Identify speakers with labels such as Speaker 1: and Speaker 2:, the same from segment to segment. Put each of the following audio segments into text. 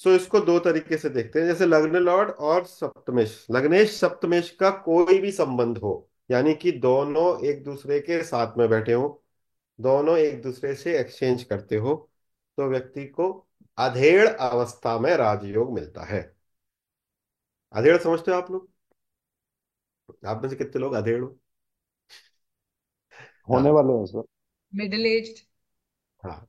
Speaker 1: सो इसको दो तरीके से देखते हैं जैसे लग्न लॉर्ड और सप्तमेश। लग्नेश सप्तमेश का कोई भी संबंध हो यानी कि दोनों एक दूसरे के साथ में बैठे हो दोनों एक दूसरे से एक्सचेंज करते हो तो व्यक्ति को अधेड़ अवस्था में राजयोग मिलता है। अधेड़ समझते हो आप लोग? आप में से कितने लोग अधेड़ हो?
Speaker 2: होने वाले हैं सर।
Speaker 3: मिडिल एज
Speaker 1: हाँ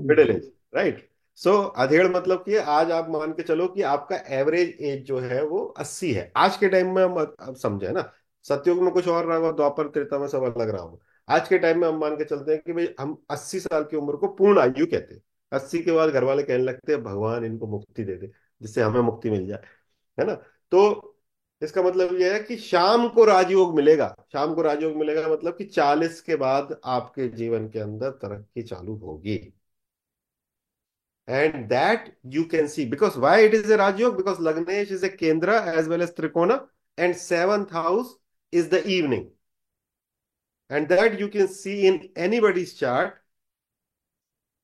Speaker 1: मिडिल एज राइट सो अधेड़ मतलब कि आज आप मान के चलो कि आपका एवरेज एज जो है वो अस्सी है। आज के टाइम में हम समझे ना? सतयुग में कुछ और रहा होगा द्वापर, त्रेता में सब अलग रहा होगा आज के टाइम में हम मान के चलते हैं कि भाई हम अस्सी साल की उम्र को पूर्ण आयु कहते हैं। अस्सी के बाद घर वाले कहने लगते हैं, भगवान इनको मुक्ति दे दे, जिससे हमें मुक्ति मिल जाए। है ना? तो इसका मतलब यह है कि शाम को राजयोग मिलेगा। शाम को राजयोग मिलेगा मतलब कि चालीस के बाद आपके जीवन के अंदर तरक्की चालू होगी। And that you can see because why it is a Rajyog because Lagnesh is a Kendra as well as Trikona and seventh house is the evening and that you can see in anybody's chart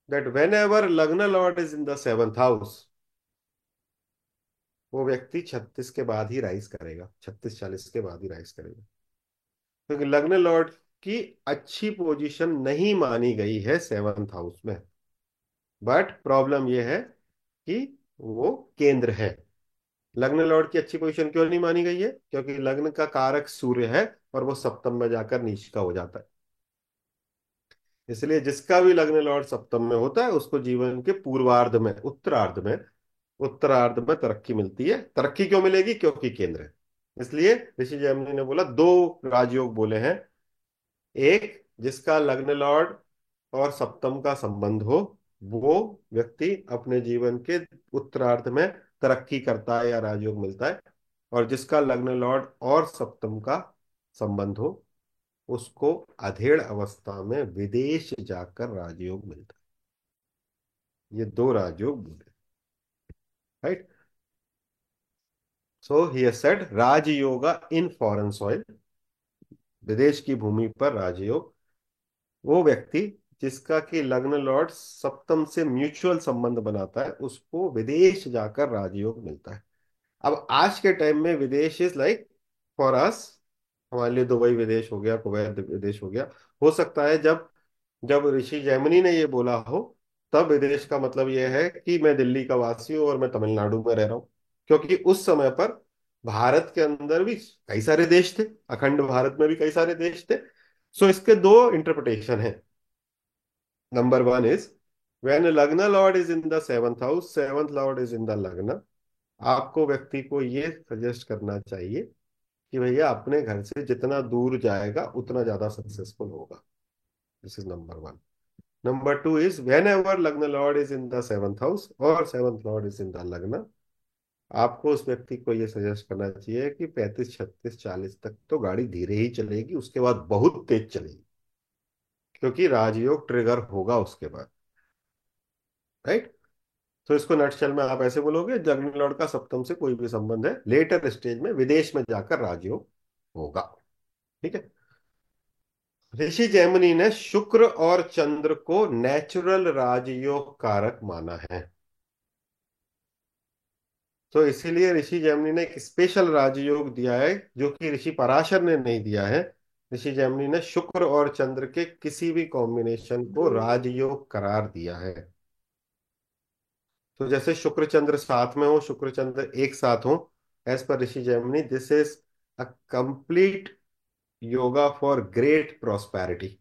Speaker 1: that whenever Lagna Lord is in the seventh house वो व्यक्ति छत्तीस के बाद ही rise करेगा छत्तीस चालीस के बाद ही राइज करेगा क्योंकि लग्न लॉर्ड की अच्छी पोजीशन नहीं मानी गई है सेवंथ हाउस में बट प्रॉब्लम यह है कि वो केंद्र है। लग्न लॉर्ड की अच्छी पोजीशन क्यों नहीं मानी गई है? क्योंकि लग्न का कारक सूर्य है और वो सप्तम में जाकर नीच का हो जाता है। इसलिए जिसका भी लग्न लॉर्ड सप्तम में होता है, उसको जीवन के पूर्वार्ध में, उत्तरार्ध में उत्तरार्ध में तरक्की मिलती है। तरक्की क्यों मिलेगी? क्योंकि केंद्र है। इसलिए ऋषि जयमिनी ने बोला, दो राजयोग बोले हैं। एक, जिसका लग्न लॉर्ड और सप्तम का संबंध हो वो व्यक्ति अपने जीवन के उत्तरार्ध में तरक्की करता है या राजयोग मिलता है और जिसका लग्न लॉर्ड और सप्तम का संबंध हो, उसको अधेड़ अवस्था में विदेश जाकर राजयोग मिलता है। ये दो राजयोग बोले right so he said Rajyoga in foreign soil विदेश की भूमि पर राजयोग. वो व्यक्ति जिसका कि लग्न लॉर्ड सप्तम से म्यूचुअल संबंध बनाता है, उसको विदेश जाकर राजयोग मिलता है। अब आज के टाइम में विदेश इज़ लाइक फॉर अस, हमारे लिए दुबई विदेश हो गया, कुवैत विदेश हो गया। हो सकता है जब जब ऋषि जैमिनी ने ये बोला हो, तब विदेश का मतलब यह है कि मैं दिल्ली का वासी हूँ और मैं तमिलनाडु में रह रहा हूँ। क्योंकि उस समय पर भारत के अंदर भी कई सारे देश थे, अखंड भारत में भी कई सारे देश थे। सो इसके दो इंटरप्रिटेशन है। Number one is when lagna lord is in the seventh house seventh lord is in the lagna आपको व्यक्ति को ये सजेस्ट करना चाहिए कि भैया अपने घर से जितना दूर जाएगा, उतना ज़्यादा सक्सेसफुल होगा। This is number one number two is whenever lagna lord is in the seventh house और seventh lord is in the lagna आपको उस व्यक्ति को ये सजेस्ट करना चाहिए कि पैंतीस, छत्तीस, चालीस तक तो गाड़ी धीरे ही चलेगी, उसके बाद बहुत तेज चलेगी। क्योंकि राजयोग ट्रिगर होगा उसके बाद। राइट तो इसको नटशेल में आप ऐसे बोलोगे जग्न लॉर्ड का सप्तम से कोई भी संबंध है लेटर स्टेज में विदेश में जाकर राजयोग होगा। ठीक है? ऋषि जैमिनी ने शुक्र और चंद्र को नेचुरल राजयोग कारक माना है। तो इसीलिए ऋषि जैमिनी ने एक स्पेशल राजयोग दिया है, जो कि ऋषि पराशर ने नहीं दिया है। ऋषि जैमिनी ने शुक्र और चंद्र के किसी भी कॉम्बिनेशन को राजयोग करार दिया है। तो जैसे शुक्र चंद्र साथ में हो, शुक्र चंद्र एक साथ हो as per Rishi Jaimini this is a complete yoga for great prosperity